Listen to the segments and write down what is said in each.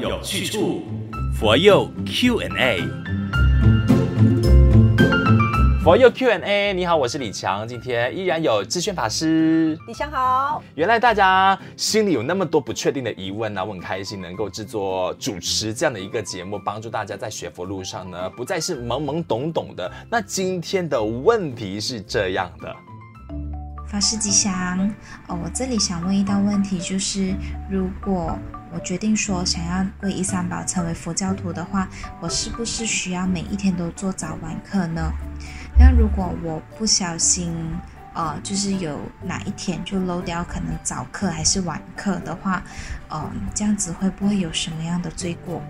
有去处，佛佑 Q&A。佛佑 Q&A，你好，我是李强，今天依然有智炫法师。李强好。原来大家心里有那么多不确定的疑问呢，我很开心能够制作主持这样的一个节目，帮助大家在学佛路上呢，不再是懵懵懂懂的。那今天的问题是这样的。法师吉祥，哦，我这里想问一道问题，就是如果我决定说想要皈依三宝，成为佛教徒的话，我是不是需要每一天都做早晚课呢？那如果我不小心，呃，就是有哪一天就漏掉可能早课还是晚课的话，嗯、呃，这样子会不会有什么样的罪过？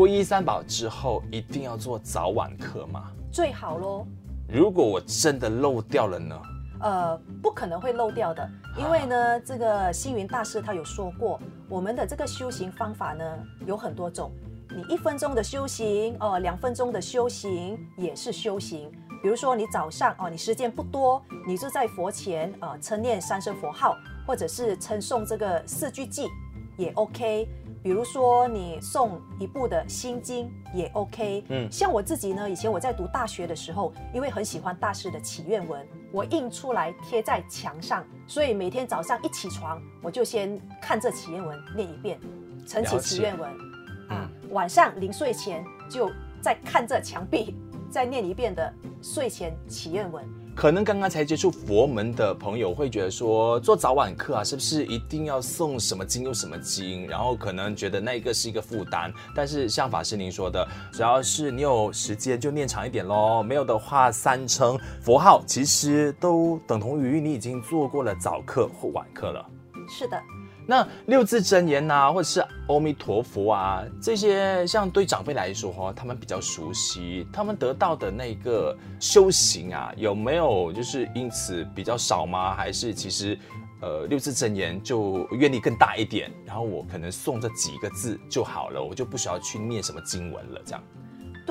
皈依三宝之后，一定要做早晚课吗？最好喽。如果我真的漏掉了呢？呃，不可能会漏掉的，因为呢，这个星云大师他有说过，我们的这个修行方法呢有很多种。你一分钟的修行，哦、呃，两分钟的修行也是修行。比如说你早上哦、呃，你时间不多，你就在佛前呃称念三声佛号，或者是称诵这个四句偈也 OK。比如说你送一部的心经也 OK，嗯，像我自己呢，以前我在读大学的时候，因为很喜欢大师的祈愿文，我印出来贴在墙上，所以每天早上一起床，我就先看这祈愿文念一遍，晨起祈愿文，啊，晚上临睡前就再看这墙壁，再念一遍的睡前祈愿文。可能刚刚才接触佛门的朋友会觉得说，做早晚课啊，是不是一定要送什么经又什么经？然后可能觉得那一个是一个负担。但是像法师您说的，只要是你有时间就念长一点喽，没有的话三称佛号，其实都等同于你已经做过了早课或晚课了。是的。那六字真言呐、啊，或者是阿弥陀佛啊，这些像对长辈来说哈，他们比较熟悉，他们得到的那个修行啊，有没有就是因此比较少吗？还是其实，呃，六字真言就愿力更大一点，然后我可能诵这几个字就好了，我就不需要去念什么经文了，这样。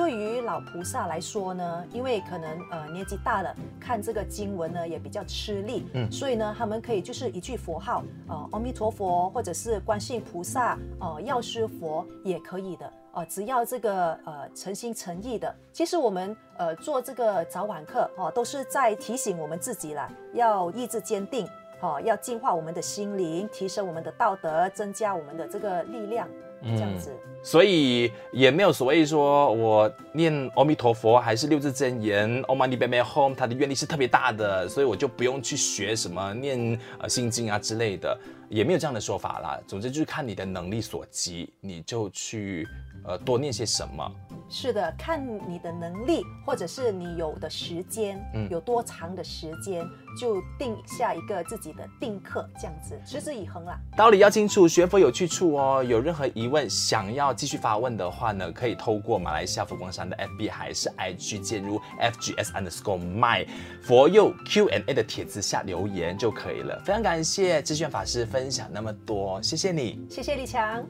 对于老菩萨来说呢，因为可能呃年纪大了，看这个经文呢也比较吃力，嗯，所以呢他们可以就是一句佛号，呃阿弥陀佛，或者是观世音菩萨，呃药师佛也可以的，呃只要这个呃诚心诚意的。其实我们呃做这个早晚课哦、呃，都是在提醒我们自己啦，要意志坚定，哦、要净化我们的心灵，提升我们的道德，增加我们的这个力量。这样子，所以也没有所谓说我念阿弥陀佛还是六字真言，Om Mani p a m e Hum，它的愿力是特别大的，所以我就不用去学什么念呃心经啊之类的，也没有这样的说法啦。总之就是看你的能力所及，你就去呃多念些什么。是的，看你的能力，或者是你有的时间，嗯，有多长的时间，就定下一个自己的定课，这样子持之以恒啦。道理要清楚，学佛有去处哦。有任何疑问想要继续发问的话呢，可以透过马来西亚佛光山的 FB 还是 IG 进入 FGS underscore my 佛佑 Q&A 的帖子下留言就可以了。非常感谢智炫法师分享那么多，谢谢你，谢谢李强。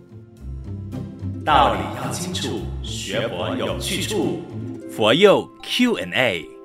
道理要清楚，学佛有去处。佛佑 Q&A。